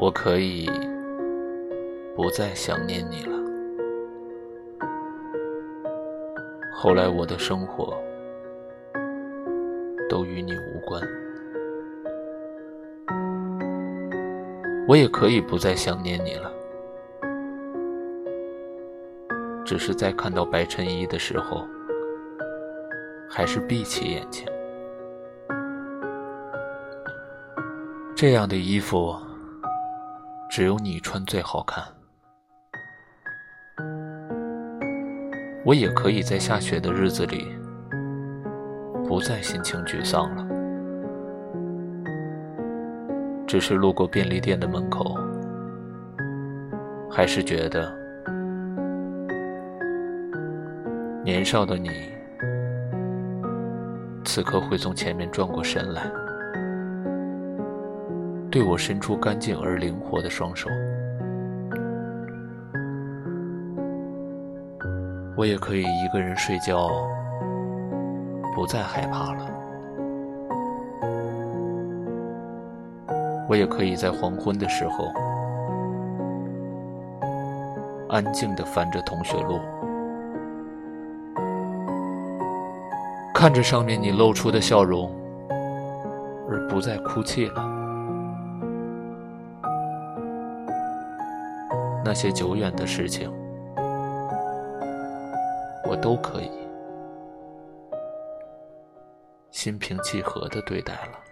我可以不再想念你了。后来我的生活都与你无关，我也可以不再想念你了。只是在看到白衬衣的时候，还是闭起眼睛。这样的衣服，只有你穿最好看。我也可以在下雪的日子里，不再心情沮丧了。只是路过便利店的门口，还是觉得年少的你，此刻会从前面转过身来。对我伸出干净而灵活的双手，我也可以一个人睡觉，不再害怕了。我也可以在黄昏的时候，安静地翻着同学录，看着上面你露出的笑容，而不再哭泣了。那些久远的事情，我都可以心平气和地对待了。